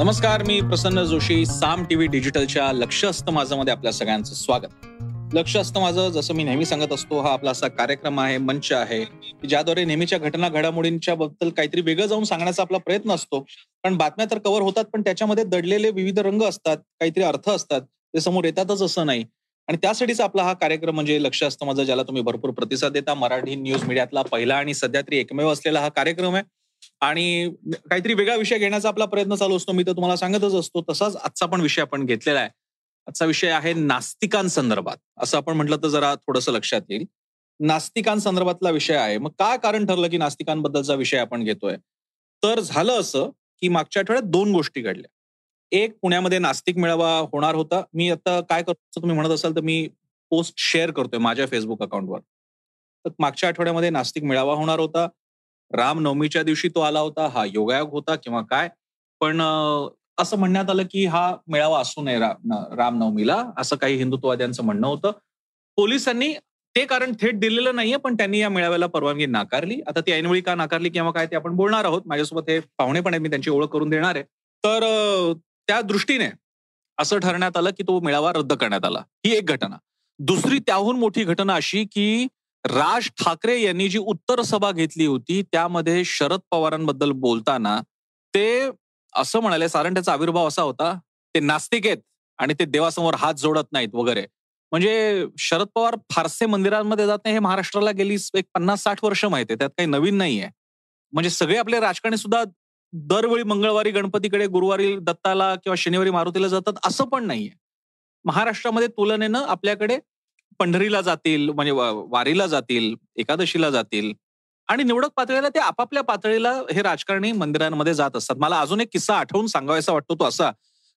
नमस्कार मी प्रसन्न जोशी साम टीव्ही डिजिटलच्या लक्ष असतं माझं मध्ये आपल्या सगळ्यांचं स्वागत. लक्ष असतं माझं जसं मी नेहमी सांगत असतो हा आपला असा कार्यक्रम आहे मंच आहे ज्याद्वारे नेहमीच्या घटना घडामोडींच्या बद्दल काहीतरी वेगळं जाऊन सांगण्याचा आपला प्रयत्न असतो. पण बातम्या तर कव्हर होतात पण त्याच्यामध्ये दडलेले विविध रंग असतात काहीतरी अर्थ असतात ते समोर येतातच असं नाही. आणि त्यासाठीच आपला हा कार्यक्रम म्हणजे लक्ष असतं माझं ज्याला तुम्ही भरपूर प्रतिसाद देता. मराठी न्यूज मीडियातला पहिला आणि सध्या तरी एकमेव असलेला हा कार्यक्रम आहे. आणि काहीतरी वेगळा विषय घेण्याचा आपला प्रयत्न चालू असतो. मी तर तुम्हाला सांगतच असतो तसाच आजचा पण विषय आपण घेतलेला आहे. आजचा विषय आहे नास्तिकांसंदर्भात. असं आपण म्हटलं तर जरा थोडंसं लक्षात येईल. नास्तिकांसंदर्भातला विषय आहे. मग काय कारण ठरलं की नास्तिकांबद्दलचा विषय आपण घेतोय? तर झालं असं की मागच्या आठवड्यात दोन गोष्टी घडल्या. एक पुण्यामध्ये नास्तिक मेळावा होणार होता. मी आता काय करतो तुम्ही म्हणत असाल तर मी पोस्ट शेअर करतोय माझ्या फेसबुक अकाउंटवर तर मागच्या आठवड्यामध्ये नास्तिक मेळावा होणार होता. रामनवमीच्या दिवशी तो आला होता. हा योगायोग होता किंवा काय. पण असं म्हणण्यात आलं की हा मेळावा असू नये रामनवमीला असं काही हिंदुत्ववाद्यांचं म्हणणं होतं. पोलिसांनी ते कारण थेट दिलेलं नाहीये पण त्यांनी या मेळाव्याला परवानगी नाकारली. आता ती ऐनवेळी का नाकारली किंवा काय ते आपण बोलणार आहोत. माझ्यासोबत हे पाहुणे पण आहेत मी त्यांची ओळख करून देणार आहे. तर त्या दृष्टीने असं ठरण्यात आलं की तो मेळावा रद्द करण्यात आला. ही एक घटना. दुसरी त्याहून मोठी घटना अशी की राज ठाकरे यांनी जी उत्तर सभा घेतली होती त्यामध्ये शरद पवारांबद्दल बोलताना ते असं म्हणाले कारण त्याचा आविर्भाव असा होता ते नास्तिक आहेत आणि ते देवासमोर हात जोडत नाहीत वगैरे. म्हणजे शरद पवार फारसे मंदिरांमध्ये जात नाही हे महाराष्ट्राला गेली एक पन्नास साठ वर्ष माहिती आहे त्यात काही नवीन नाहीये म्हणजे सगळे आपले राजकारणी सुद्धा दरवेळी मंगळवारी गणपतीकडे गुरुवारी दत्ताला किंवा शनिवारी मारुतीला जातात असं पण नाहीये. महाराष्ट्रामध्ये तुलनेनं आपल्याकडे पंढरीला जातील म्हणजे वारीला जातील एकादशीला जातील आणि निवडक पातळीला ते आपापल्या पातळीला हे राजकारणी मंदिरांमध्ये जात असतात. मला अजून एक किस्सा आठवून सांगावायचा वाटतो तो असा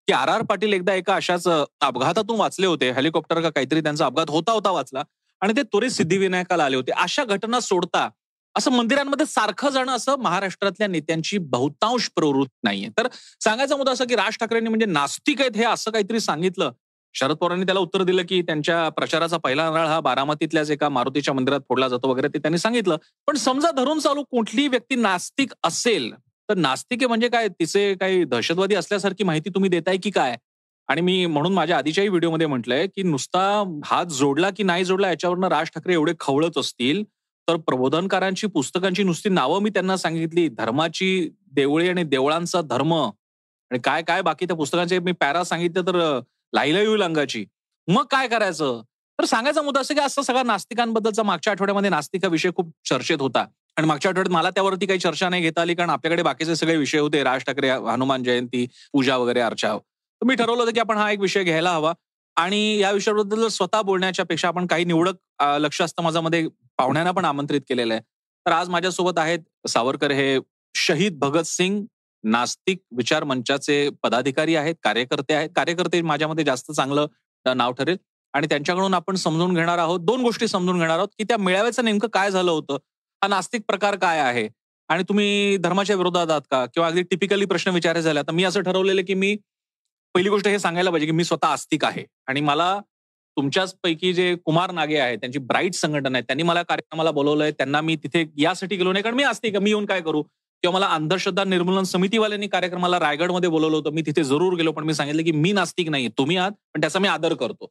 की आर आर पाटील एकदा एका अशाच अपघातातून वाचले होते. हेलिकॉप्टर का काहीतरी त्यांचा अपघात होता होता वाचला आणि ते त्वरित सिद्धिविनायकाला आले होते. अशा घटना सोडता असं मंदिरांमध्ये सारखं जाणं असं महाराष्ट्रातल्या नेत्यांची बहुतांश प्रवृत्त नाहीये. तर सांगायचा मुद्दा असं की राज ठाकरेंनी म्हणजे नास्तिक आहेत हे असं काहीतरी सांगितलं शरद पवारांनी त्याला उत्तर दिलं की त्यांच्या प्रचाराचा पहिला नाळ हा बारामतीतल्याच एका मारुतीच्या मंदिरात फोडला जातो वगैरे ते त्यांनी सांगितलं. पण समजा धरून चालू कुठलीही व्यक्ती नास्तिक असेल तर नास्तिके म्हणजे काय? तिचे काही दहशतवादी असल्यासारखी माहिती तुम्ही देताय की काय? आणि मी म्हणून माझ्या आधीच्याही व्हिडिओमध्ये म्हटलंय की नुसता हात जोडला की नाही जोडला याच्यावरनं राज ठाकरे एवढे खवळत असतील तर प्रबोधनकारांची पुस्तकांची नुसती नावं मी त्यांना सांगितली. धर्माची देवळी आणि देवळांचा धर्म. आणि काय काय बाकी त्या पुस्तकांचे मी पॅरा सांगितलं तर लाईला येईल अंगाची मग काय करायचं? तर सांगायचा मुद्दा असं की असं सगळा नास्तिकांबद्दलचा मागच्या आठवड्यामध्ये नास्तिक हा विषय खूप चर्चेत होता. आणि मागच्या आठवड्यात मला त्यावरती काही चर्चा नाही घेता आली कारण आपल्याकडे बाकीचे सगळे विषय होते. राज ठाकरे हनुमान जयंती पूजा वगैरे अर्चा. तर मी ठरवलं होतं की आपण हा एक विषय घ्यायला हवा. आणि या विषयाबद्दल स्वतः बोलण्याच्या पेक्षा आपण काही निवडक लक्ष असतं माझ्यामध्ये पाहुण्यांना पण आमंत्रित केलेलं आहे. तर आज माझ्यासोबत आहेत सावरकर हे शहीद भगत सिंग नास्तिक विचार मंचाचे पदाधिकारी आहेत कार्यकर्ते आहेत. कार्यकर्ते माझ्यामध्ये जास्त चांगलं नाव ठरेल. आणि त्यांच्याकडून आपण समजून घेणार आहोत दोन गोष्टी समजून घेणार आहोत की त्या मेळाव्याचं नेमकं काय झालं होतं? हा नास्तिक प्रकार काय आहे? आणि तुम्ही धर्माच्या विरोधात आहात का? किंवा अगदी टिपिकली प्रश्न विचारायचे झाले तर मी असं ठरवलेलं की मी पहिली गोष्ट हे सांगायला पाहिजे की मी स्वतः आस्तिक आहे. आणि मला तुमच्याच पैकी जे कुमार नागे आहेत त्यांची ब्राईट संघटना आहे त्यांनी मला कार्यक्रमाला बोलवलंय त्यांना मी तिथे यासाठी गेलो नाही कारण मी आस्तिक मी येऊन काय करू? किंवा मला अंधश्रद्धा निर्मूलन समितीवाल्यांनी कार्यक्रमाला रायगडमध्ये बोलवलं होतं मी तिथे जरूर गेलो पण मी सांगितलं की मी नास्तिक नाही तुम्ही आहात पण त्याचा मी आदर करतो.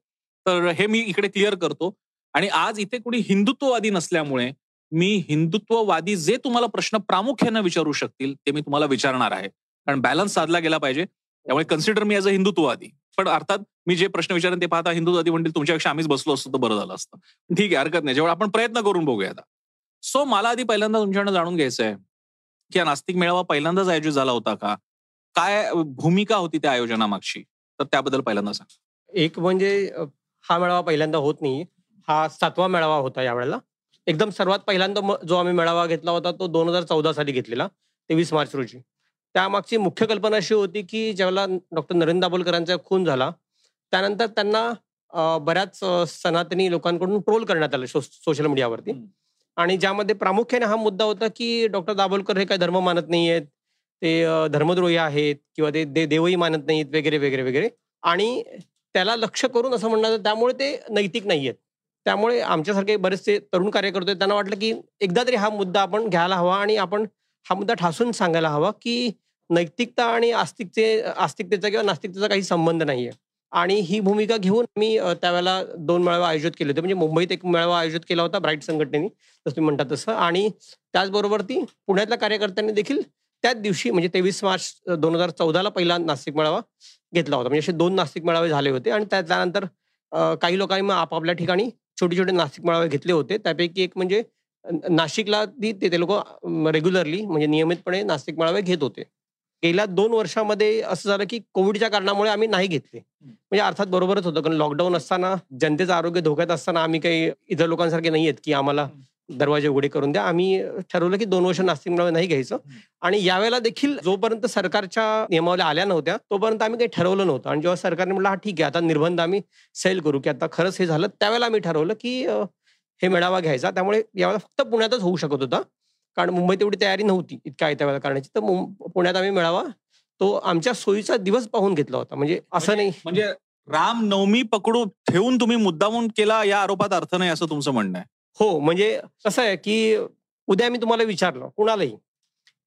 तर हे मी इकडे क्लिअर करतो. आणि आज इथे कोणी हिंदुत्ववादी नसल्यामुळे मी हिंदुत्ववादी जे तुम्हाला प्रश्न प्रामुख्यानं विचारू शकतील ते मी तुम्हाला विचारणार आहे. कारण बॅलन्स साधला गेला पाहिजे. त्यामुळे कन्सिडर मी ॲज अ हिंदुत्ववादी. पण अर्थात मी जे प्रश्न विचारेन ते पाहता हिंदुत्ववादी म्हणतील तुमच्यापेक्षा आम्हीच बसलो असतो तर बरं झालं असतं. ठीक आहे हरकत नाही. जेव्हा आपण प्रयत्न करून बघूया आता. सो मला आधी पहिल्यांदा तुमच्याकडे जाणून घ्यायचं आहे की नास्तिक मेळावा पहिल्यांदाच आयोजित झाला होता का? काय भूमिका होती त्या आयोजनामागची? तर त्याबद्दल पहिल्यांदा सांग. एक म्हणजे हा मेळावा पहिल्यांदा होत नाही. हा सातवा मेळावा होता यावेळेला. एकदम सर्वात पहिल्यांदा जो आम्ही मेळावा घेतला होता तो दोन हजार चौदा साली घेतलेला तेवीस मार्च रोजी. त्यामागची मुख्य कल्पना अशी होती की ज्यावेळेला डॉक्टर नरेंद्र दाभोलकरांचा खून झाला त्यानंतर त्यांना बऱ्याच सनातनी लोकांकडून ट्रोल करण्यात आलं सोशल मीडियावरती. आणि ज्यामध्ये प्रामुख्याने हा मुद्दा होता की डॉक्टर दाभोलकर हे काय धर्म मानत नाही आहेत ते धर्मद्रोही आहेत किंवा ते दे देवही मानत नाहीत वगैरे वगैरे वगैरे. आणि त्याला लक्ष करून असं म्हणणं त्यामुळे ते नैतिक नाही आहेत त्यामुळे आमच्यासारखे बरेचसे तरुण कार्यकर्ते त्यांना वाटलं की एकदा तरी हा मुद्दा आपण घ्यायला हवा आणि आपण हा मुद्दा ठासून सांगायला हवा की नैतिकता आणि आस्तिकते आस्तिकतेचा किंवा नास्तिकतेचा काही संबंध नाही आहे आणि ही भूमिका घेऊन मी त्यावेळेला दोन मेळावे आयोजित केले होते. म्हणजे मुंबईत एक मेळावा आयोजित केला होता ब्राईट संघटनेने जसं तुम्ही म्हणता तसं. आणि त्याचबरोबर ती पुण्यातल्या कार्यकर्त्यांनी देखील त्याच दिवशी म्हणजे तेवीस मार्च दोन हजार चौदाला पहिला नास्तिक मेळावा घेतला होता. म्हणजे असे दोन नास्तिक मेळावे झाले होते आणि त्यानंतर काही लोकांनी मग आपापल्या ठिकाणी छोटे छोटे नास्तिक मेळावे घेतले होते. त्यापैकी एक म्हणजे नाशिकला ती ते ते लोक रेग्युलरली म्हणजे नियमितपणे नास्तिक मेळावे घेत होते. गेल्या दोन वर्षामध्ये असं झालं की कोविडच्या कारणामुळे आम्ही नाही घेतले. म्हणजे अर्थात बरोबरच होतं कारण लॉकडाऊन असताना जनतेचं आरोग्य धोक्यात असताना आम्ही काही इतर लोकांसारखे नाही आहेत की आम्हाला दरवाजे उघडे करून द्या. आम्ही ठरवलं की दोन वर्ष नास्तिक नाही घ्यायचं. आणि यावेळेला देखील जोपर्यंत सरकारच्या नियमावल्या आल्या नव्हत्या तोपर्यंत आम्ही काही ठरवलं नव्हतं. आणि जेव्हा सरकारने म्हटलं हा ठीक आहे आता निर्बंध आम्ही सैल करू की आता खरंच हे झालं. त्यावेळेला आम्ही ठरवलं की हे मेळावा घ्यायचा. त्यामुळे यावेळेला फक्त पुण्यातच होऊ शकत होता. कारण मुंबईत एवढी तयारी नव्हती इतक्या आयत्या वेळेला करण्याची. तर पुण्यात आम्ही मेळावा तो आमच्या सोयीचा दिवस पाहून घेतला होता. म्हणजे असं नाही. म्हणजे राम नवमी पकडू ठेवून तुम्ही मुद्दामून केला या आरोपात अर्थ नाही असं तुमचं म्हणणं आहे. हो म्हणजे कसं आहे की उद्या मी तुम्हाला विचारलं कुणालाही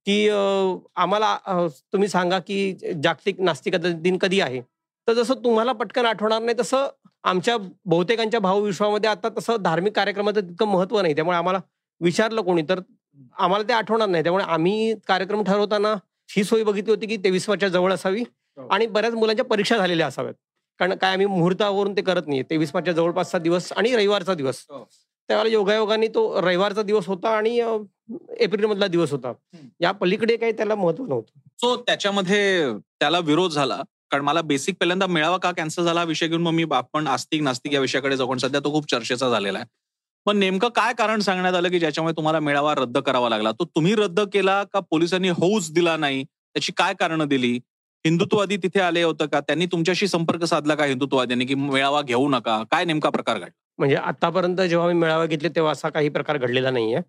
की आम्हाला तुम्ही सांगा की जागतिक नास्तिकता दिन कधी आहे? तर जसं तुम्हाला पटकन आठवणार नाही तसं आमच्या बहुतेकांच्या भावविश्वामध्ये आता तसं धार्मिक कार्यक्रमाचं तितकं महत्त्व नाही. त्यामुळे आम्हाला विचारलं कोणी तर आम्हाला ते आठवणार नाही. त्यामुळे आम्ही कार्यक्रम ठरवताना ही सोय बघितली होती की तेवीस वर्षाच्या जवळ असावी हो. आणि बऱ्याच मुलांच्या परीक्षा झालेल्या असाव्यात. कारण काय आम्ही मुहूर्तावरून ते करत नाही तेवीस मार्चच्या जवळपासचा दिवस आणि रविवारचा दिवस. हो. त्यावेळेला योगायोगाने तो रविवारचा दिवस होता आणि एप्रिल मधला दिवस होता. या पलीकडे काही त्याला महत्त्व नव्हतं. सो त्याच्यामध्ये त्याला विरोध झाला. कारण मला बेसिक पहिल्यांदा मेळावा का कॅन्सल झाला हा विषय घेऊन मग मी आपण आस्तिक नास्तिक या विषयाकडे जाऊन सध्या तो खूप चर्चेचा झालेला आहे. पण नेमकं काय कारण सांगण्यात आलं की ज्याच्यामुळे तुम्हाला मेळावा रद्द करावा लागला? तो तुम्ही रद्द केला का पोलिसांनी होऊच दिला नाही? त्याची काय कारणं दिली? हिंदुत्ववादी तिथे आले होतं का? त्यांनी तुमच्याशी संपर्क साधला का हिंदुत्ववाद्यांनी की मेळावा घेऊ नका? काय नेमका प्रकार घडला? म्हणजे आतापर्यंत जेव्हा आम्ही मेळावा घेतले तेव्हा असा काही प्रकार घडलेला नाहीये.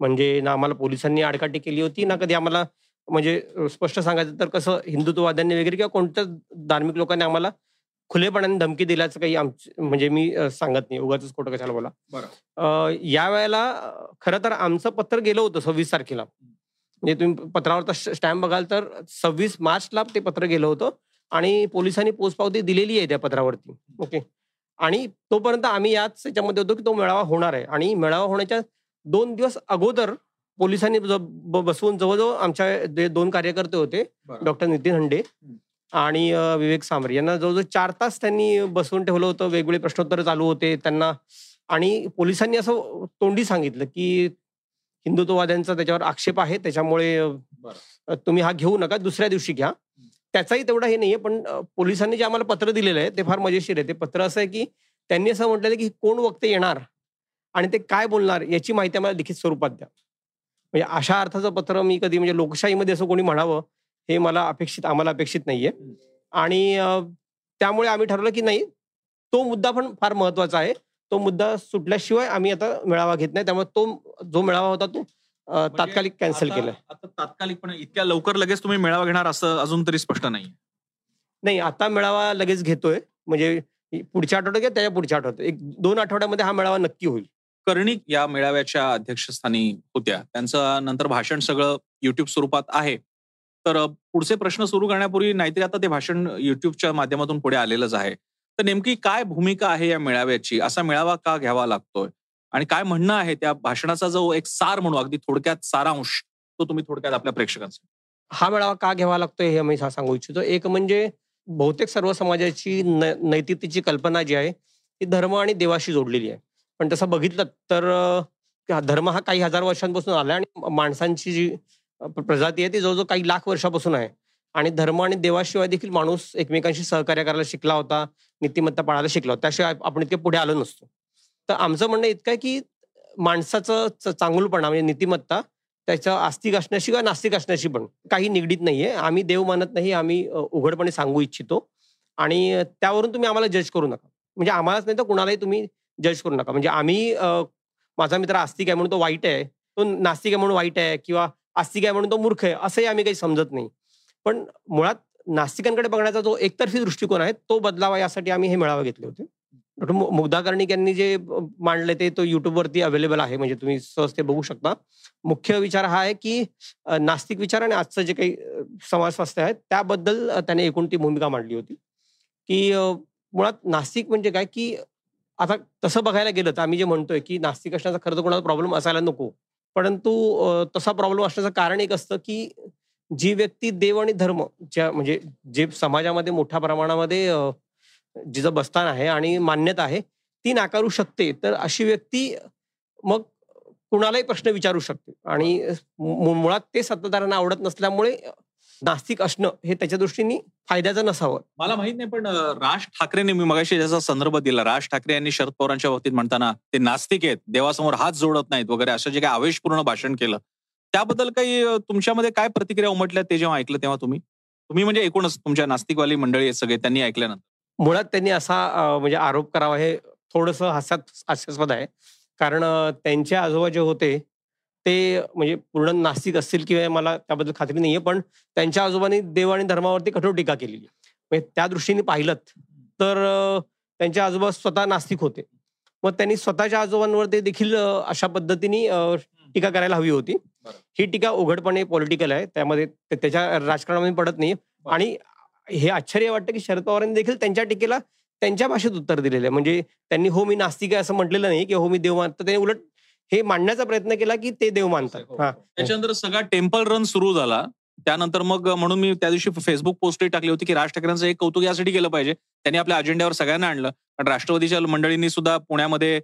म्हणजे ना आम्हाला पोलिसांनी आडकाठी केली होती ना कधी आम्हाला म्हणजे स्पष्ट सांगायचं तर कसं हिंदुत्ववाद्यांनी वगैरे किंवा कोणत्याच धार्मिक लोकांनी आम्हाला खुलेपणाने धमकी दिल्याचं काही आमच म्हणजे मी सांगत नाही. उगाच खोटं कशाला बोला. या वेळेला खरं तर आमचं पत्र गेलं होतं सव्वीस तारखेला. म्हणजे तुम्ही पत्रावरचा स्टॅम्प बघाल तर सव्वीस मार्चला ते पत्र गेलं होतं आणि पोलिसांनी पोचपावती दिलेली आहे त्या पत्रावरती. ओके? आणि तोपर्यंत आम्ही याच याच्यामध्ये होतो की तो मेळावा होणार आहे. आणि मेळावा होण्याच्या दोन दिवस अगोदर पोलिसांनी बसवून जवळजवळ आमच्या जे दोन कार्यकर्ते होते डॉक्टर नितीन हंडे आणि विवेक सांबरे यांना जवळजवळ चार तास त्यांनी बसवून ठेवलं होतं. वेगवेगळे प्रश्नोत्तर चालू होते त्यांना. आणि पोलिसांनी असं तोंडी सांगितलं की हिंदुत्ववाद्यांचा त्याच्यावर आक्षेप आहे. त्याच्यामुळे तुम्ही हा घेऊ नका. दुसऱ्या दिवशी घ्या. त्याचाही तेवढा हे नाहीये. पण पोलिसांनी जे आम्हाला पत्र दिलेलं आहे ते फार मजेशीर आहे. ते पत्र असं आहे की त्यांनी असं म्हटलेलं की कोण वक्ते येणार आणि ते काय बोलणार याची माहिती आम्हाला लिखित स्वरूपात द्या. म्हणजे अशा अर्थाचं पत्र मी कधी म्हणजे लोकशाहीमध्ये असं कोणी म्हणावं हे मला अपेक्षित आम्हाला अपेक्षित नाहीये. आणि त्यामुळे आम्ही ठरवलं की नाही तो मुद्दा पण फार महत्त्वाचा आहे. तो मुद्दा सुटल्याशिवाय आम्ही आता मेळावा घेत नाही. त्यामुळे तो जो मेळावा होता तो अ, तात्कालिक कॅन्सल आता- केलाय आता तात्कालिकपणे इतक्या लवकर लगेच तुम्ही मेळावा घेणार असं अजून तरी स्पष्ट नाही नाही आता मेळावा लगेच घेतोय. म्हणजे पुढच्या आठवड्यात किंवा त्याच्या पुढच्या आठवड्यात. एक दोन आठवड्यामध्ये हा मेळावा नक्की होईल. कर्णिक या मेळाव्याच्या अध्यक्षस्थानी होत्या. त्यांचं नंतर भाषण सगळं युट्यूब स्वरूपात आहे. तर पुढचे प्रश्न सुरू करण्यापूर्वी नाहीतरी आता ते भाषण युट्यूबच्या माध्यमातून पुढे आलेलंच आहे. तर नेमकी काय भूमिका आहे या मेळाव्याची? असा मेळावा का घ्यावा लागतोय? आणि काय म्हणणं आहे त्या भाषणाचा जो एक सार म्हणू अगदी थोडक्यात सारांश तो तुम्ही थोडक्यात आपल्या प्रेक्षकांचा. हा मेळावा का घ्यावा लागतोय हे मी सांगू इच्छितो. एक म्हणजे बहुतेक सर्व समाजाची नैतिकतेची कल्पना जी आहे ती धर्म आणि देवाशी जोडलेली आहे. पण तसं बघितलं तर धर्म हा काही हजार वर्षांपासून आला आणि माणसांची जी प्रजाती आहे ती जवळजवळ काही लाख वर्षापासून आहे. आणि धर्म आणि देवाशिवाय देखील माणूस एकमेकांशी सहकार्य करायला शिकला होता नीतिमत्ता पाळायला शिकला होता त्याशिवाय आपण इतके पुढे आलो नसतो. तर आमचं म्हणणं इतकं आहे की माणसाचं चांगलपणा म्हणजे नीतिमत्ता त्याचं आस्तिक असण्याशी किंवा नास्तिक असण्याशी पण काही निगडीत नाहीये. आम्ही देव मानत नाही आम्ही उघडपणे सांगू इच्छितो. आणि त्यावरून तुम्ही आम्हाला जज करू नका. म्हणजे आम्हालाच नाही तर कुणालाही तुम्ही जज करू नका. म्हणजे आम्ही माझा मित्र आस्तिक आहे म्हणून तो वाईट आहे. तो नास्तिक आहे म्हणून वाईट आहे किंवा आस्तिक आहे म्हणून तो मूर्ख आहे असंही आम्ही काही समजत नाही. पण मुळात नास्तिकांकडे बघण्याचा जो एकतर्फी दृष्टिकोन आहे तो बदलावा यासाठी आम्ही हे मेळावे घेतले होते. डॉक्टर मुग्धा कर्णिक यांनी जे मांडले ते तो युट्यूबवरती अवेलेबल आहे म्हणजे तुम्ही सहज ते बघू शकता. मुख्य विचार हा आहे की नास्तिक विचार आणि आजचं जे काही अ, समाजस्वास्थ्य आहे त्याबद्दल त्याने एकूण ती भूमिका मांडली होती. की मुळात नास्तिक म्हणजे काय की आता तसं बघायला गेलं तर आम्ही जे म्हणतोय की नास्तिक असण्याचा खरं तर कोणाचा प्रॉब्लेम असायला नको. परंतु तसा प्रॉब्लेम असण्याचं कारण एक असतं की जी व्यक्ती देव आणि धर्म ज्या म्हणजे जे समाजामध्ये मोठ्या प्रमाणामध्ये जिचं बस्तान आहे आणि मान्यता आहे ती नाकारू शकते. तर अशी व्यक्ती मग कुणालाही प्रश्न विचारू शकते. आणि मुळात ते सत्ताधाऱ्यांना आवडत नसल्यामुळे नास्तिक असणं हे त्याच्या दृष्टीने फायद्याचं नसावं. मला माहीत नाही पण राज ठाकरेंनी मी मगाशी ज्याचा संदर्भ दिला राज ठाकरे यांनी शरद पवारांच्या बाबतीत म्हणताना ते नास्तिक आहेत देवासमोर हात जोडत नाहीत वगैरे असं जे काही आवेशपूर्ण भाषण केलं. त्याबद्दल काही तुमच्यामध्ये काय प्रतिक्रिया उमटल्या ते जेव्हा ऐकलं तेव्हा तुम्ही? तुम्ही म्हणजे एकूणच तुमच्या नास्तिकवाली मंडळी आहेत सगळे त्यांनी ऐकल्यानंतर. मुळात त्यांनी असा म्हणजे आरोप करावा हे थोडंसं हास्यात हास्यास्पद आहे. कारण त्यांचे आजोबा जे होते ते म्हणजे पूर्ण नास्तिक असतील किंवा मला त्याबद्दल खात्री नाहीये पण त्यांच्या आजोबांनी देव आणि धर्मावरती कठोर टीका केलेली. म्हणजे त्या दृष्टीने पाहिलं तर त्यांचे आजोबा स्वतः नास्तिक होते मग त्यांनी स्वतःच्या आजोबांवर ते देखील अशा पद्धतीने टीका करायला हवी होती. ही टीका उघडपणे पॉलिटिकल आहे त्यामध्ये त्याच्या राजकारणामध्ये पडत नाही. आणि हे आश्चर्य वाटतं की शरद पवारांनी देखील त्यांच्या टीकेला त्यांच्या भाषेत उत्तर दिलेलं आहे म्हणजे त्यांनी हो मी नास्तिक आहे असं म्हटलेलं नाही की हो मी देव मानतो त्यांनी उलट हे मांडण्याचा प्रयत्न केला की ते देव मानतात. हो. हा. त्याच्यानंतर सगळा टेम्पल रन सुरू झाला. त्यानंतर मग म्हणून मी त्या दिवशी फेसबुक पोस्टही टाकली होती की राज ठाकरेंचं एक कौतुक यासाठी केलं पाहिजे. त्यांनी आपल्या अजेंड्यावर सगळ्यांना आणलं. कारण राष्ट्रवादीच्या मंडळींनी सुद्धा पुण्यामध्ये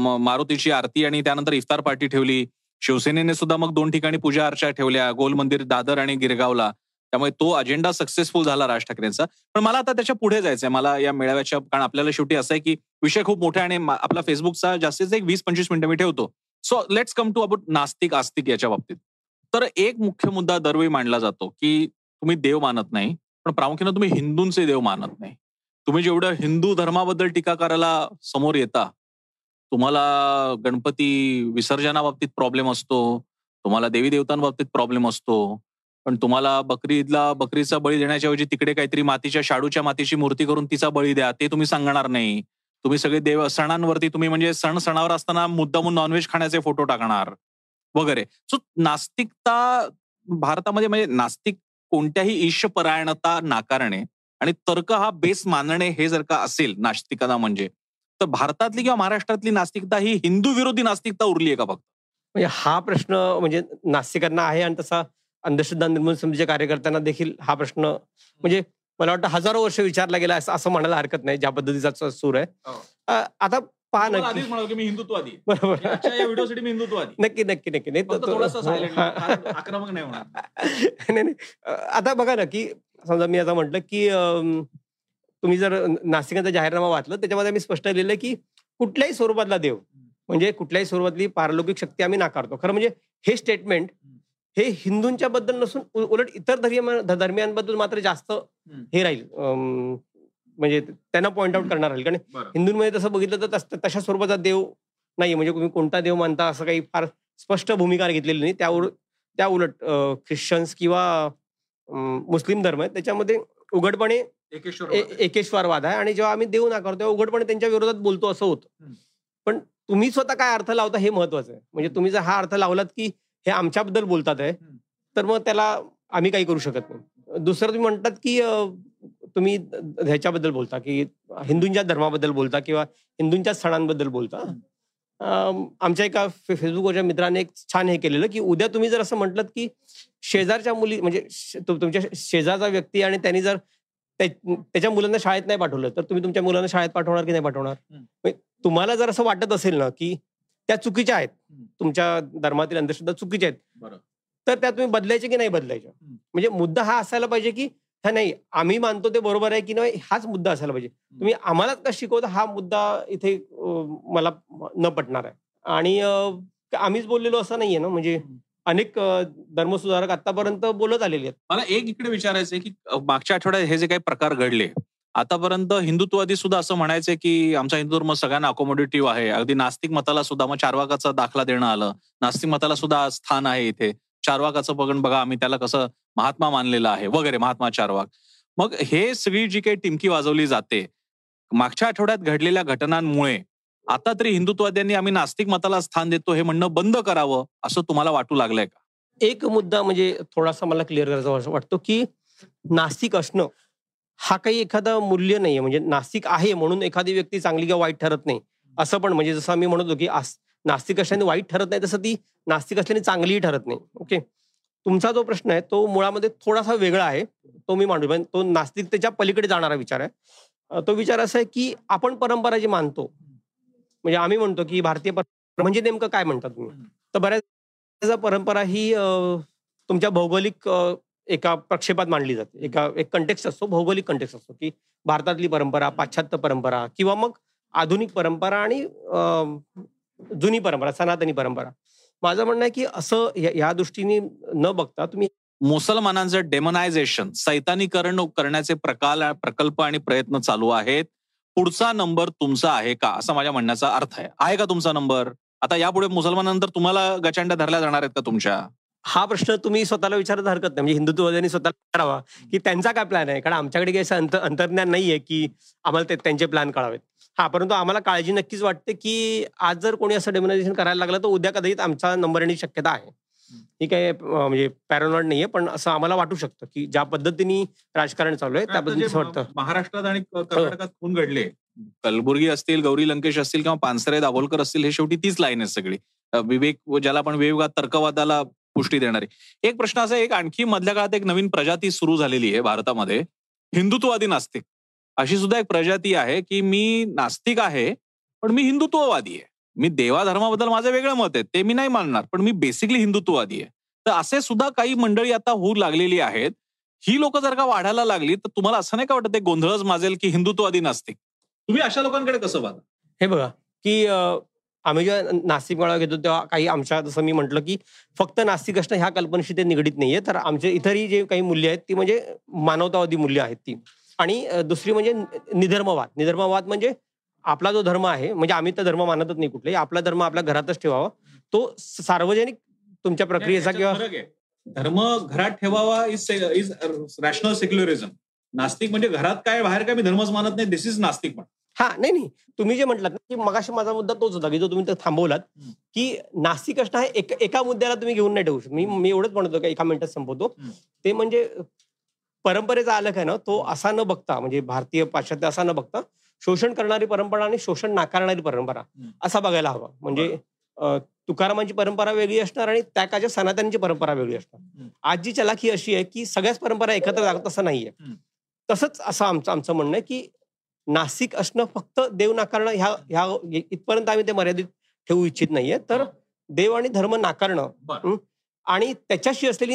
मारुतीची आरती आणि त्यानंतर इफ्तार पार्टी ठेवली. शिवसेनेने सुद्धा मग दोन ठिकाणी पूजा अर्चा ठेवल्या. गोल मंदिर दादर आणि गिरगावला. त्यामुळे तो अजेंडा सक्सेसफुल झाला राज ठाकरेंचा. पण मला आता त्याच्या पुढे जायचंय. मला या मेळाव्याच्या कारण आपल्याला शेवटी असं आहे की विषय खूप मोठा आणि आपला फेसबुकचा जास्तीत एक वीस पंचवीस मिनिटं मी ठेवतो. So let's come to about नास्तिक आस्तिक याच्या बाबतीत. तर एक मुख्य मुद्दा दरवेळी मांडला जातो की तुम्ही देव मानत नाही पण प्रामुख्याने तुम्ही हिंदूंचे देव मानत नाही. तुम्ही जेवढं हिंदू धर्माबद्दल टीका करायला समोर येता तुम्हाला गणपती विसर्जनाबाबतीत प्रॉब्लेम असतो तुम्हाला देवी देवतांबाबतीत प्रॉब्लेम असतो पण तुम्हाला बकरी ईदला बकरीचा बळी देण्याच्या ऐवजी तिकडे काहीतरी मातीच्या शाडूच्या मातीची मूर्ती करून तिचा बळी द्या ते तुम्ही सांगणार नाही. तुम्ही सगळे देव सणांवरती तुम्ही म्हणजे सण सणावर असताना मुद्दामून नॉनव्हेज खाण्याचे फोटो टाकणार. वगैरे. सो नास्तिकता भारतामध्ये म्हणजे नास्तिक कोणत्याही ईशपरायणता नाकारणे आणि तर्क हा बेस मानणे हे जर का असेल नास्तिकता म्हणजे तर भारतातली किंवा महाराष्ट्रातली नास्तिकता ही हिंदू विरोधी नास्तिकता उरली आहे का फक्त? म्हणजे हा प्रश्न म्हणजे नास्तिकांना आहे आणि तसा अंधश्रद्धा निर्मूलन समितीच्या कार्यकर्त्यांना देखील हा प्रश्न म्हणजे मला वाटतं हजारो वर्ष विचारला गेला असं असं म्हणायला हरकत नाही ज्या पद्धतीचा सूर आहे. हो. आता पहा नक्की. मी हिंदुत्ववादी. आहे. बरोबर नक्की नक्की नक्की. नाही आक्रमक नाही नाही आता बघा ना की समजा मी आता म्हटलं की तुम्ही जर नास्तिकांचा जाहीरनामा वाचलं त्याच्यामध्ये मी स्पष्ट लिहिलं की कुठल्याही स्वरूपातला देव म्हणजे कुठल्याही स्वरूपातली पारलौकिक शक्ती आम्ही नाकारतो. खरं म्हणजे हे स्टेटमेंट हे हिंदूंच्या बद्दल नसून उलट इतर धर्म धर्मियांबद्दल मात्र जास्त हे राहील. म्हणजे त्यांना पॉइंट आउट करणार राहील. कारण. हिंदूंमध्ये तसं बघितलं तर तशा स्वरूपाचा देव नाही म्हणजे तुम्ही कोणता देव मानता असं काही फार स्पष्ट भूमिका घेतलेली नाही. त्यावर त्या उलट ख्रिश्चन्स किंवा मुस्लिम धर्म आहे त्याच्यामध्ये उघडपणे एकेश्वरवाद आहे. आणि जेव्हा आम्ही देव नाकारतो तेव्हा उघडपणे त्यांच्या विरोधात बोलतो असं होतं. पण तुम्ही स्वतः काय अर्थ लावता हे महत्वाचं आहे. म्हणजे तुम्ही जर हा अर्थ लावलात की हे आमच्याबद्दल बोलतात आहे. तर मग त्याला आम्ही काही करू शकत नाही. दुसरं तुम्ही म्हणतात की तुम्ही ह्याच्याबद्दल बोलता की हिंदूंच्या धर्माबद्दल बोलता किंवा हिंदूंच्या सणांबद्दल बोलता. आमच्या एका फेसबुकवरच्या मित्राने एक छान हे केलेलं की उद्या तुम्ही जर असं म्हटलं की शेजारच्या मुली म्हणजे तुमच्या शेजारचा व्यक्ती आणि त्यांनी जर त्या- त्याच्या मुलांना शाळेत नाही पाठवलं तर तुम्ही तुमच्या मुलांना शाळेत पाठवणार की नाही पाठवणार. म्हणजे तुम्हाला जर असं वाटत असेल ना की त्या चुकीच्या आहेत. तुमच्या धर्मातील अंधश्रद्धा चुकीच्या आहेत. तर त्या तुम्ही बदलायचे की नाही बदलायच्या. म्हणजे मुद्दा हा असायला पाहिजे की हा नाही आम्ही मानतो ते बरोबर आहे की नाही हाच मुद्दा असायला पाहिजे तुम्ही आम्हालाच का शिकवता हा मुद्दा इथे मला न पटणार आहे आणि आम्हीच बोललेलो असं नाहीये ना म्हणजे. अनेक धर्मसुधारक आतापर्यंत बोलत आलेले आहेत मला एक इकडे विचारायचं आहे की मागच्या आठवड्यात हे जे काही प्रकार घडले आतापर्यंत हिंदुत्ववादी सुद्धा असं म्हणायचे की आमचा हिंदू धर्म सगळ्यांना अकोमोडेटिव्ह आहे. अगदी नास्तिक मताला सुद्धा मग चारवाकाचा दाखला देणं आलं. नास्तिक मताला सुद्धा स्थान आहे इथे. चारवाकाचं बघण बघा आम्ही त्याला कसं महात्मा मानलेलं आहे. वगैरे महात्मा चारवाक. मग हे सगळी जी काही टिमकी वाजवली जाते मागच्या आठवड्यात घडलेल्या घटनांमुळे आता तरी हिंदुत्ववाद्यांनी आम्ही नास्तिक मताला स्थान देतो हे म्हणणं बंद करावं असं तुम्हाला वाटू लागलंय का? एक मुद्दा म्हणजे थोडासा मला क्लिअर करायचा वाटतो की नास्तिक असणं हा काही एखादा मूल्य नाहीये. म्हणजे नास्तिक आहे म्हणून एखादी व्यक्ती चांगली किंवा वाईट ठरत नाही. असं पण म्हणजे जसं आम्ही म्हणतो की नास्तिक असल्याने वाईट ठरत नाही तसं ती नास्तिक असल्याने चांगलीही ठरत नाही. ओके? तुमचा जो प्रश्न आहे तो मुळामध्ये थोडासा वेगळा आहे. तो मी मांडू पण तो नास्तिकतेच्या पलीकडे जाणारा विचार आहे. तो विचार असा आहे की आपण परंपरा जी मानतो म्हणजे आम्ही म्हणतो की भारतीय परंपरा म्हणजे नेमकं काय म्हणता तुम्ही? तर बऱ्याच परंपरा ही तुमच्या भौगोलिक एका प्रक्षेपात मांडली जाते. एका एक कंटेक्स्ट असतो भौगोलिक कंटेक्स्ट असतो की भारतातली परंपरा पाश्चात्य परंपरा किंवा मग आधुनिक परंपरा आणि जुनी परंपरा सनातनी परंपरा. माझं म्हणणं आहे की असं या- या दृष्टीने न बघता तुम्ही मुसलमानांचं डेमनायझेशन सैतानीकरण करण्याचे प्रकार प्रकल्प आणि प्रयत्न चालू आहेत. पुढचा नंबर तुमचा आहे का? असा माझ्या म्हणण्याचा अर्थ आहे. आहे का तुमचा नंबर आता यापुढे मुसलमानानंतर तुम्हाला गचांड्या धरल्या जाणार आहेत का तुमच्या? हा प्रश्न तुम्ही स्वतःला विचारत हरकत नाही. म्हणजे हिंदुत्ववाद्यांनी स्वतःला विचारावा की त्यांचा काय प्लॅन आहे? कारण आमच्याकडे काही असं अंत अंतर्ज्ञान नाहीये की आम्हाला ते त्यांचे प्लॅन कळावेत. हा परंतु आम्हाला काळजी नक्कीच वाटते की आज जर कोणी असं डेमोनायझेशन करायला लागलं तर उद्या कदाचित आमचा नंबर येण्याची शक्यता आहे. ही काही म्हणजे पॅरोनॉइड नाहीये पण असं आम्हाला वाटू शकतं की ज्या पद्धतीने राजकारण चालू आहे त्या पद्धतीने असं वाटतं. महाराष्ट्रात आणि कर्नाटकात खून घडले. कलबुर्गी असतील गौरी लंकेश असतील किंवा पानसरे दाभोलकर असतील हे शेवटी तीच लाईन आहे सगळी. विवेक ज्याला आपण विवेकवाद तर्कवादाला पुष्टी देणारी. एक प्रश्न असा एक आणखी मधल्या काळात एक नवीन प्रजाती सुरू झालेली आहे भारतामध्ये. हिंदुत्ववादी नास्तिक. अशी सुद्धा एक प्रजाती आहे की मी नास्तिक आहे पण मी हिंदुत्ववादी आहे. मी देवाधर्माबद्दल माझं वेगळं मत आहे ते मी नाही मानणार पण मी बेसिकली हिंदुत्ववादी आहे. तर असे सुद्धा काही मंडळी आता होऊ लागलेली आहेत. ही लोक जर का वाढायला लागली तर तुम्हाला असं नाही का वाटत ते गोंधळच माजेल की हिंदुत्ववादी नास्तिक? तुम्ही अशा लोकांकडे कसं बघा हे बघा की आम्ही जेव्हा नास्तिक मेळावा घेतो तेव्हा काही आमच्या जसं मी म्हटलं की फक्त नास्तिक असणं ह्या कल्पनेशी ते निगडीत नाहीये. तर आमचे इतरही जे काही मूल्य आहेत ती म्हणजे मानवतावादी मूल्य आहेत ती. आणि दुसरी म्हणजे निधर्मवाद. निधर्मवाद म्हणजे आपला जो धर्म आहे म्हणजे आम्ही तर धर्म मानतच नाही कुठलाही आपला धर्म आपल्या घरातच ठेवावा. तो सार्वजनिक तुमच्या प्रक्रियेचा किंवा धर्म घरात ठेवावा इज इज रॅशनल सेक्युलरिझम नास्तिक म्हणजे घरात काय बाहेर काय मी धर्मच मानत नाही दिस इज नास्तिक पण. हा नाही नाही तुम्ही जे म्हटलात ना की मगाशी माझा मुद्दा तोच होता की जो तुम्ही थांबवलात. की नास्तिक असणं हे एक, एका मुद्द्याला तुम्ही घेऊन नाही ठेवू शकत मी मी एवढंच म्हणतो की एका मिनिटात संपवतो. ते म्हणजे परंपरेचा आलेख आहे ना तो असा न बघता म्हणजे भारतीय पाश्चात्य असा न बघता शोषण करणारी परंपरा आणि शोषण नाकारणारी परंपरा. असा बघायला हवा म्हणजे तुकारामांची परंपरा वेगळी असणार आणि त्या काळच्या सनातनची परंपरा वेगळी असणार हम्म. आज जी चलाखी अशी आहे की सगळ्याच परंपरा एकत्र जागत असं नाहीये. तसंच असं आमचं आमचं म्हणणं आहे की नास्तिक असणं फक्त देव नाकारणं ह्या ह्या इथपर्यंत आम्ही ते मर्यादित ठेवू इच्छित नाहीये तर देव आणि धर्म नाकारणं. आणि त्याच्याशी असलेली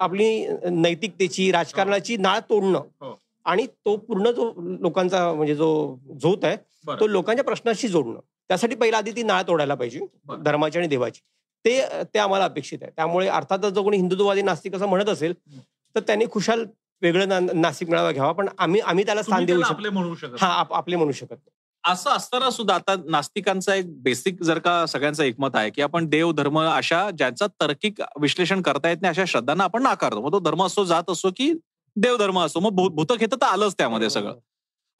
आपली नैतिकतेची राजकारणाची नाळ तोडणं हो. आणि तो पूर्ण जो लोकांचा म्हणजे जो झोत आहे. तो लोकांच्या प्रश्नाशी जोडणं त्यासाठी पहिला आधी ती नाळ तोडायला पाहिजे. धर्माची आणि देवाची ते ते आम्हाला अपेक्षित आहे त्यामुळे अर्थातच जो कोणी हिंदुत्ववादी नास्तिक असं म्हणत असेल हं. तर त्यांनी खुशाल वेगळं ना- नास्तिक मेळावा घ्यावा पण आम्ही आम्ही त्याला स्थान देऊ शकतो आपले म्हणू शकत हा आप- आपले म्हणू शकत नाही. असं असताना सुद्धा आता नास्तिकांचा एक बेसिक जर का सगळ्यांचं एकमत आहे की आपण देव धर्म अशा ज्यांचा तार्किक विश्लेषण करता येत नाही अशा श्रद्धांना आपण नाकारतो. मग तो धर्म असो जात असो की देव धर्म असो मग भूत भूतखेत तर आलंच त्यामध्ये सगळं.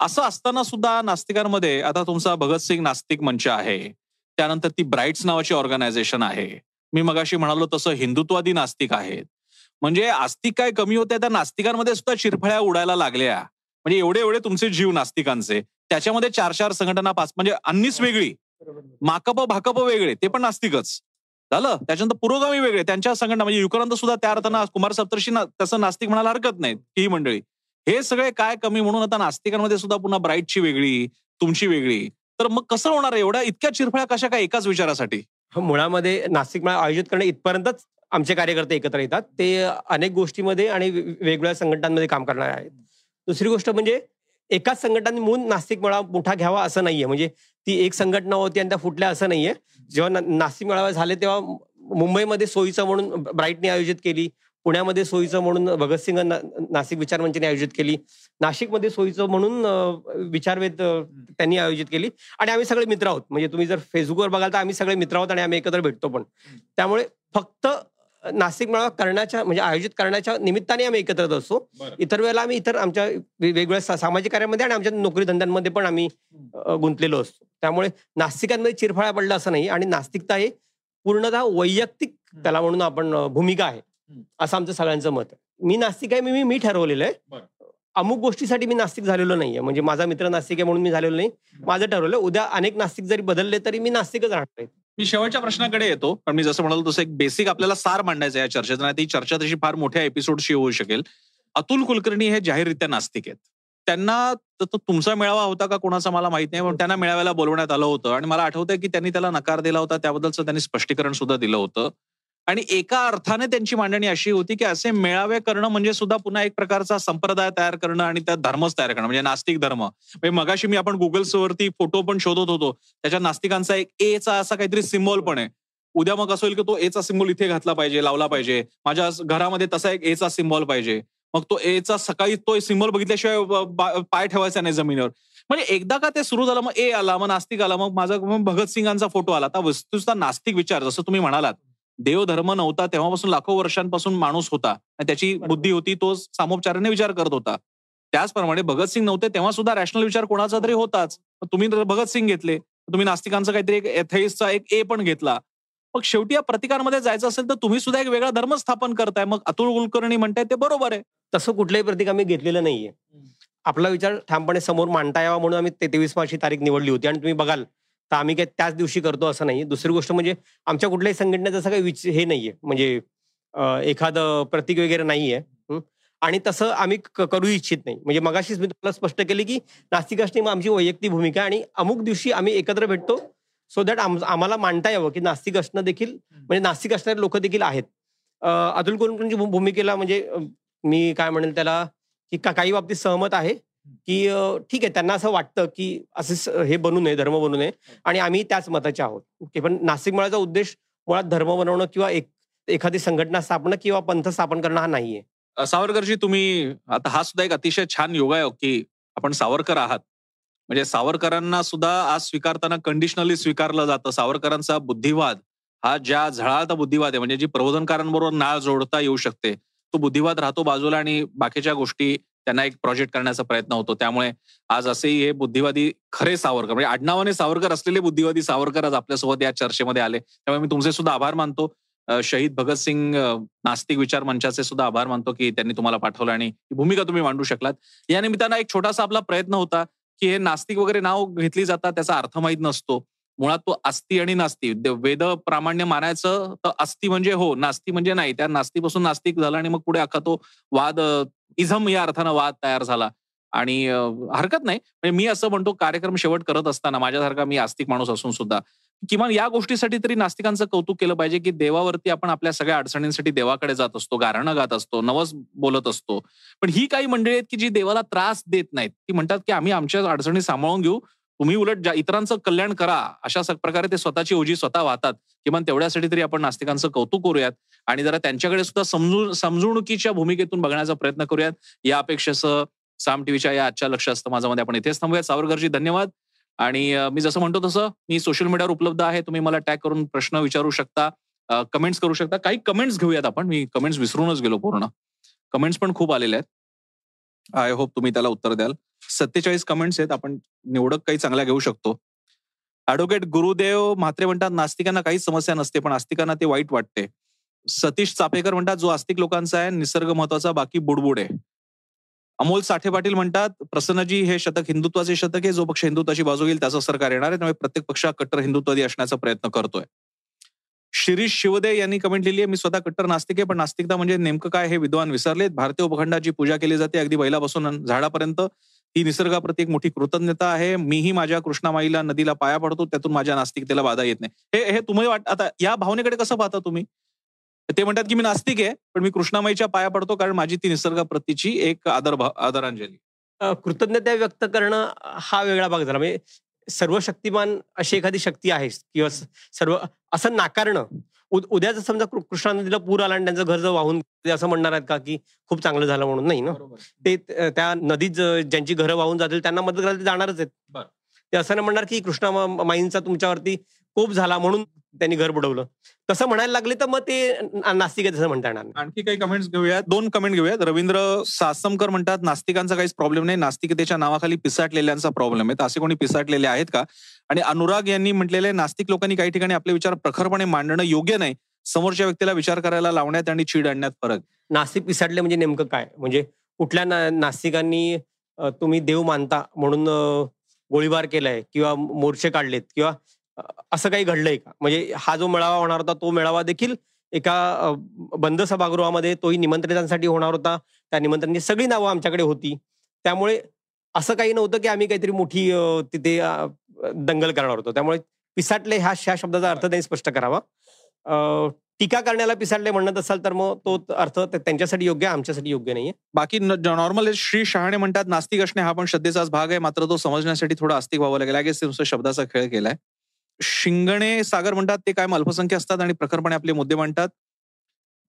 असं असताना सुद्धा नास्तिकांमध्ये आता तुमचा भगतसिंग नास्तिक मंच आहे त्यानंतर ती ब्राईट्स नावाची ऑर्गनायझेशन आहे. मी मगाशी म्हणालो तसं हिंदुत्वादी नास्तिक आहेत. म्हणजे आस्तिक काय कमी होत्या त्या नास्तिकांमध्ये सुद्धा शिरफळ्या उडायला लागल्या. म्हणजे एवढे एवढे तुमचे जीव नास्तिकांचे. त्याच्यामध्ये चार चार संघटना पाच म्हणजे अन्नीच वेगळी. माकप भाकप वेगळे ते पण नास्तिकच. झालं? त्याच्यानंतर पुरोगामी वेगळे. त्यांच्या संघटना म्हणजे युक्रांत सुद्धा त्या अर्थानं कुमार सप्तर्षी ना- तसं नास्तिक म्हणायला हरकत नाही ही मंडळी. हे सगळे काय कमी म्हणून आता नास्तिकांमध्ये सुद्धा पुन्हा ब्राईटची वेगळी तुमची वेगळी. तर मग कसं होणार एवढ्या इतक्या चिरफळ्या कशा काय एकाच विचारासाठी? हो, मुळामध्ये नास्तिक मेळा आयोजित करणे इथपर्यंतच आमचे कार्यकर्ते एकत्र येतात. ते अनेक गोष्टीमध्ये आणि वेगवेगळ्या संघटनांमध्ये काम करणारे आहेत. दुसरी गोष्ट म्हणजे एकाच संघटनांनी म्हणून नास्तिक मेळावा मोठा घ्यावा असं नाहीये. म्हणजे ती एक संघटना होती आणि त्या फुटल्या असं नाहीये. जेव्हा नास्तिक मेळावे झाले तेव्हा मुंबईमध्ये सोयीचं म्हणून ब्राईटने आयोजित केली. पुण्यामध्ये सोयीचं म्हणून भगतसिंग नाशिक विचार मंचने आयोजित केली. नाशिकमध्ये सोयीचं म्हणून अं, विचारवेध त्यांनी आयोजित केली. आणि आम्ही सगळे मित्र आहोत. म्हणजे तुम्ही जर फेसबुकवर बघाल तर आम्ही सगळे मित्र आहोत आणि आम्ही एकत्र भेटतो पण. त्यामुळे फक्त नाशिक मेळावा करण्याच्या म्हणजे आयोजित करण्याच्या निमित्ताने आम्ही एकत्र असतो. इतर वेळेला आम्ही इतर आमच्या वेगवेगळ्या सामाजिक कार्यामध्ये आणि आमच्या नोकरी धंद्यांमध्ये पण आम्ही गुंतलेलो असतो. त्यामुळे नास्तिकांमध्ये चिरफाळा पडला असं नाही आणि नास्तिकता हे पूर्णतः वैयक्तिक त्याला म्हणून आपण भूमिका आहे. असं आमचं सगळ्यांचं मत आहे. मी नास्तिक आहे मी मी- ठरवलेलं आहे. अमुक गोष्टीसाठी मी नास्तिक झालेलो नाहीये. म्हणजे माझा मित्र नास्तिक आहे म्हणून मी झालेलो नाही. माझं ठरवलं उद्या अनेक नास्तिक जरी बदलले तरी मी नास्तिकच राहणार आहे. मी शेवटच्या प्रश्नाकडे येतो. पण मी जसं म्हणालो तसं एक बेसिक आपल्याला सार मांडायचं आहे या चर्चेत. नाही ती चर्चा तशी फार मोठ्या एपिसोडशी होऊ शकेल. अतुल कुलकर्णी हे जाहीररित्या नास्तिक आहेत. त्यांना त- तुमचा मेळावा होता का कोणाचा मला माहीत नाही. पण त्यांना मेळाव्याला बोलवण्यात आलं होतं. आणि मला आठवतंय की त्यांनी त्याला नकार दिला होता. त्याबद्दलचं त्यांनी स्पष्टीकरण सुद्धा दिलं होतं. आणि एका अर्थाने त्यांची मांडणी अशी होती की असे मेळावे करणं म्हणजे सुद्धा पुन्हा एक प्रकारचा संप्रदाय तयार करणं आणि त्यात धर्मच तयार करणं म्हणजे नास्तिक धर्म. म्हणजे मगाशी मी आपण गुगल्सवरती फोटो पण शोधत होतो. त्याच्या नास्तिकांचा एक एचा असा काहीतरी सिम्बॉल पण आहे. उद्या मग असं होईल की तो एचा सिम्बॉल इथे घातला पाहिजे लावला पाहिजे. माझ्या घरामध्ये तसा एक एचा सिम्बॉल पाहिजे. मग तो एचा सकाळी तो सिम्बॉल बघितल्याशिवाय पाय ठेवायचा नाही जमिनीवर. म्हणजे एकदा का ते सुरू झालं मग ए आला मग नास्तिक आला मग माझा भगतसिंगांचा फोटो आला. आता वस्तुस्ता नास्तिक विचार जसं तुम्ही म्हणालात देव धर्म नव्हता तेव्हापासून लाखो वर्षांपासून माणूस होता. आणि त्याची. बुद्धी होती तो सामोपचाराने विचार करत होता. त्याचप्रमाणे भगतसिंग नव्हते तेव्हा सुद्धा रॅशनल विचार कोणाचा तरी होताच. तुम्ही भगतसिंग घेतले. तुम्ही नास्तिकांचा काहीतरी एक एथेईसचा एक ए पण घेतला. मग शेवटी या प्रतिकारामध्ये जायचं असेल तर तुम्ही सुद्धा एक वेगळा धर्म स्थापन करताय. मग अतुल कुलकर्णी म्हणताय ते बरोबर आहे. तसं कुठलंही प्रतीक आम्ही घेतलेलं नाहीये. आपला विचार ठामपणे समोर मांडता यावा म्हणून आम्ही तेवीस मार्चची तारीख निवडली होती. आणि तुम्ही बघाल तर आम्ही काय त्याच दिवशी करतो असं नाही. दुसरी गोष्ट म्हणजे आमच्या कुठल्याही संघटनेत असं काही विच- हे नाहीये. म्हणजे एखादं प्रतीक वगैरे नाहीये. आणि तसं आम्ही करू इच्छित नाही. म्हणजे मगाशीच मी तुम्हाला स्पष्ट केले की नास्तिक असणे आमची वैयक्तिक भूमिका आहे आणि अमुक दिवशी आम्ही एकत्र भेटतो. सो दॅट आम्हाला मांडता यावं की नास्तिक असणं देखील म्हणजे नास्तिक असणारे लोक देखील आहेत. अतुल कुलकर्णीची भूमिकेला म्हणजे मी काय म्हणेल त्याला की का- काही बाबतीत सहमत आहे. की ठीक आहे त्यांना असं वाटतं की असे हे बनू नये धर्म बनू नये आणि आम्ही त्याच मताचे आहोत. की पण नाशिक मेळाचा उद्देश मुळात धर्म बनवणं किंवा एक एखादी संघटना स्थापना किंवा पंथ स्थापन करणं हा नाहीये. सावरकरजी तुम्ही आता हा सुद्धा एक अतिशय छान योगायोग की आपण सावरकर आहात. म्हणजे सावरकरांना सुद्धा आज स्वीकारताना कंडिशनली स्वीकारलं जातं. सावरकरांचा बुद्धिवाद हा ज्या झळाळता बुद्धिवाद आहे म्हणजे जी प्रबोधनकारांबरोबर नाळ जोडता येऊ शकते तो बुद्धिवाद राहतो बाजूला आणि बाकीच्या गोष्टी त्यांना एक प्रोजेक्ट करण्याचा प्रयत्न होतो. त्यामुळे आज असेही हे बुद्धिवादी खरे सावरकर म्हणजे आडनावाने सावरकर असलेले बुद्धिवादी सावरकर आज आपल्यासोबत या चर्चेमध्ये आले. त्यामुळे मी तुमचे सुद्धा आभार मानतो. शहीद भगतसिंग नास्तिक विचार मंचाचे सुद्धा आभार मानतो की त्यांनी तुम्हाला पाठवलं आणि ही भूमिका तुम्ही मांडू शकलात. या निमित्तानं एक छोटासा आपला प्रयत्न होता की हे नास्तिक वगैरे नाव घेतली जातात त्याचा अर्थ माहीत नसतो. मुळात तो अस्ति आणि नास्ती. वेद प्रामाण्य मानायचं तर अस्ति म्हणजे हो नास्ती म्हणजे नाही. त्या नास्तीपासून नास्तिक झाला आणि मग पुढे अख्खा तो वाद इझम या अर्थानं वाद तयार झाला. आणि हरकत नाही. म्हणजे मी असं म्हणतो कार्यक्रम शेवट करत असताना माझ्यासारखा मी आस्तिक माणूस असून सुद्धा किमान या गोष्टीसाठी तरी नास्तिकांचं कौतुक केलं पाहिजे की देवावरती आपण आपल्या सगळ्या अडचणींसाठी देवाकडे जात असतो गारणं गात असतो नवस बोलत असतो. पण ही काही मंडळी आहेत की जी देवाला त्रास देत नाहीत. ती म्हणतात की आम्ही आमच्या अडचणी सांभाळून घेऊ तुम्ही उलट इतरांचं कल्याण करा अशा प्रकारे ते स्वतःची ओझी स्वतः वाहतात. किमान तेवढ्यासाठी तरी आपण नास्तिकांचं कौतुक करूयात आणि जरा त्यांच्याकडे सुद्धा समजून समजवणुकीच्या भूमिकेतून बघण्याचा प्रयत्न करूयात. या अपेक्षेसह साम टीव्हीच्या या आजच्या लक्ष असतं माझ्यामध्ये आपण इथेच थांबूयात. सावरकरजी धन्यवाद. आणि मी जसं म्हणतो तसं मी सोशल मीडियावर उपलब्ध आहे. तुम्ही मला टॅग करून प्रश्न विचारू शकता कमेंट्स करू शकता. काही कमेंट्स घेऊयात आपण. मी कमेंट्स विसरूनच गेलो पूर्ण. कमेंट्स पण खूप आलेले आहेत. आय होप तुम्ही त्याला उत्तर द्याल. सत्तेचाळीस कमेंट्स आहेत. आपण निवडक काही चांगल्या घेऊ शकतो. ऍडव्होकेट गुरुदेव म्हात्रे म्हणतात नास्तिकांना काहीच समस्या नसते पण आस्तिकांना ते वाईट वाटते. सतीश चापेकर म्हणतात जो आस्तिक लोकांचा आहे निसर्ग महत्त्वाचा बाकी बुडबुड आहे. अमोल साठे पाटील म्हणतात प्रसन्नजी हे शतक हिंदुत्वाचे शतक आहे जो पक्ष हिंदुत्वाची बाजू घेईल त्याचं सरकार येणार आहे त्यामुळे प्रत्येक पक्ष कट्टर हिंदुत्वादी असण्याचा प्रयत्न करतोय. शिरीष शिवदे यांनी कमेंट लिहिली आहे मी स्वतः कट्टर नास्तिक आहे पण नास्तिकता म्हणजे नेमकं काय हे विद्वान विसरलेत. भारतीय उपखंडाची पूजा केली जाते अगदी बैलापासून झाडापर्यंत. ही निसर्गाप्रती एक मोठी कृतज्ञता आहे. मीही माझ्या कृष्णामाईला नदीला पाया पडतो त्यातून माझ्या नास्तिकतेला बाधा येत नाही. हे हे तुम्ही वाट आता या भावनेकडे कसं पाहता तुम्ही? ते म्हणतात की मी नास्तिक आहे पण मी कृष्णामाईच्या पाया पडतो कारण माझी ती निसर्गाप्रतीची एक आदर आदरांजली. कृतज्ञता व्यक्त करणं हा वेगळा भाग झाला. म्हणजे सर्व शक्तिमान अशी एखादी शक्ती आहे किंवा सर्व असं नाकारणं उद्या जर समजा कृष्णा नदीला पूर आला आणि त्यांचं घर जर वाहून असं म्हणणार आहेत का की खूप चांगलं झालं म्हणून नाही ना? ते त्या नदीत ज्यांची घरं वाहून जातील त्यांना मदत करायला जाणारच आहेत. ते असं नाही म्हणणार की कृष्णा माईंचा तुमच्यावरती कोप झाला म्हणून त्यांनी घर बुडवलं. तसं म्हणायला लागले तर मग ते नास्तिक आहे तसं म्हणता येणार आणखी काही कमेंट्स घेऊयात. दोन कमेंट घेऊयात. रवींद्र सासमकर म्हणतात नास्तिकांचा काहीच प्रॉब्लेम नाही. नास्तिकतेच्या नावाखाली पिसाटलेल्यांचा प्रॉब्लेम आहे. असे कोणी पिसाटलेले आहेत का? आणि अनुराग यांनी म्हटलेले नास्तिक लोकांनी काही ठिकाणी आपले विचार प्रखरपणे मांडणं योग्य नाही. समोरच्या व्यक्तीला विचार करायला लावण्यात आणि चीड आणण्यात फरक. नास्तिक पिसाटले म्हणजे नेमकं काय? म्हणजे कुठल्या नास्तिकांनी तुम्ही देव मानता म्हणून गोळीबार केलाय किंवा मोर्चे काढलेत किंवा असं काही घडलंय का? म्हणजे हा जो मेळावा होणार होता तो मेळावा देखील एका बंद सभागृहामध्ये तोही निमंत्रितांसाठी होणार होता. त्या निमंत्रणाची सगळी नावं आमच्याकडे होती. त्यामुळे असं काही नव्हतं की आम्ही काहीतरी मोठी तिथे दंगल करणार होतो. त्यामुळे पिसाटले ह्या ह्या शब्दाचा अर्थ त्यांनी स्पष्ट करावा. टीका करण्याला पिसाटले म्हणत असाल तर मग तो अर्थ त्यांच्यासाठी योग्य आमच्यासाठी योग्य नाहीये. बाकी नॉर्मल श्री शहाणे म्हणतात नास्तिक असणे हा पण श्रद्धेचाच भाग आहे मात्र तो समजण्यासाठी थोडा आस्तिक व्हावं लागेल. आय गेस शब्दाचा खेळ केलाय. शिंगणे सागर म्हणतात ते काय अल्पसंख्य असतात आणि प्रखरपणे आपले मुद्दे मांडतात.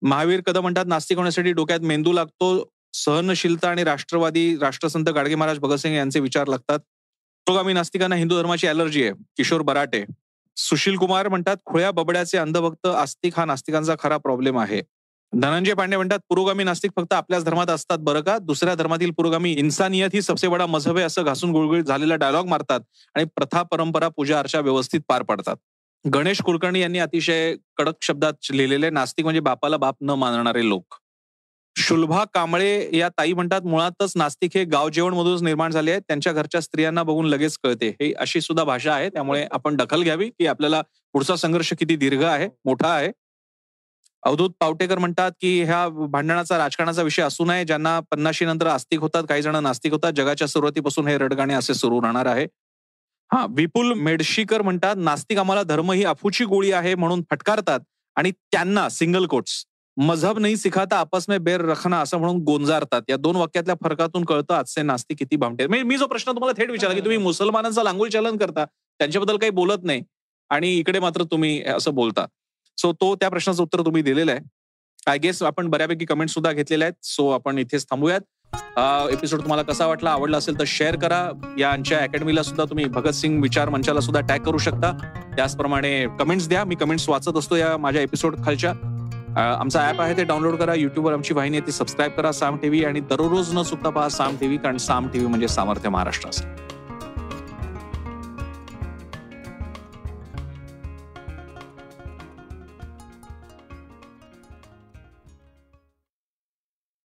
महावीर कदम म्हणतात नास्तिक होण्यासाठी डोक्यात मेंदू लागतो सहनशीलता आणि राष्ट्रवादी राष्ट्रसंत गाडगे महाराज भगतसिंग यांचे विचार लागतात. पुरोगामी नास्तिकांना हिंदू धर्माची अलर्जी आहे किशोर बराटे. सुशील कुमार म्हणतात खुळ्या बबड्याचे अंधभक्त आस्तिक हा नास्तिकांचा खरा प्रॉब्लेम आहे. धनंजय पांडे म्हणतात पुरोगामी नास्तिक फक्त आपल्याच धर्मात असतात बरं का? दुसऱ्या धर्मातील पुरोगामी इन्सानियत ही सबसे बडा मजहब आहे असं घासून गुळगुळीत झालेला डायलॉग मारतात आणि प्रथा परंपरा पूजा अर्चा व्यवस्थित पार पाडतात. गणेश कुलकर्णी यांनी अतिशय कडक शब्दात लिहिलेले नास्तिक म्हणजे बापाला बाप न मानणारे लोक. शुल्भा कांबळे या ताई म्हणतात मुळातच नास्तिक हे गाव जेवण मधूनच निर्माण झाले आहेत त्यांच्या घरच्या स्त्रियांना बघून लगेच कळते. हे अशी सुद्धा भाषा आहे त्यामुळे आपण दखल घ्यावी की आपल्याला पुढचा संघर्ष किती दीर्घ आहे मोठा आहे. अवधूत पावटेकर म्हणतात की ह्या भांडणाचा राजकारणाचा विषय असू नये. ज्यांना पन्नाशी नंतर आस्तिक होतात काही जण नास्तिक होतात. जगाच्या सुरुवातीपासून हे रडगाणे असे सुरू राहणार आहे. हा विपुल मेडशीकर म्हणतात नास्तिक आम्हाला धर्म ही अफूची गोळी आहे म्हणून फटकारतात आणि त्यांना सिंगल कोट्स मजहब नाही सिखाता आपस में बेर रखना असं म्हणून गोंजारतात. या दोन वाक्यातल्या फरकातून कळतं आजचे नास्तिक किती भामटे. म्हणजे मी जो प्रश्न तुम्हाला थेट विचारला की तुम्ही मुसलमानांचा लांगुल चलन करता त्यांच्याबद्दल काही बोलत नाही. आणि इकडे मात्र तुम्ही असं बोलता. सो तो त्या प्रश्नाचं उत्तर तुम्ही दिलेलं आहे. आय गेस आपण बऱ्यापैकी कमेंट सुद्धा घेतलेल्या आहेत. सो आपण इथेच थांबूयात. एपिसोड तुम्हाला कसा वाटला आवडला असेल तर शेअर करा. या आमच्या अकॅडमीला सुद्धा तुम्ही भगतसिंग विचार मंचाला सुद्धा टॅग करू शकता. त्याचप्रमाणे कमेंट्स द्या. मी कमेंट्स वाचत असतो या माझ्या एपिसोड खालच्या. आमचा ऍप आहे ते डाउनलोड करा. युट्यूबवर आमची वाहिनी आहे ती सबस्क्राईब करा. साम टीव्ही आणि दररोज न चुकता पहा साम टीव्ही कारण साम टीव्ही म्हणजे सामर्थ्य महाराष्ट्राचं.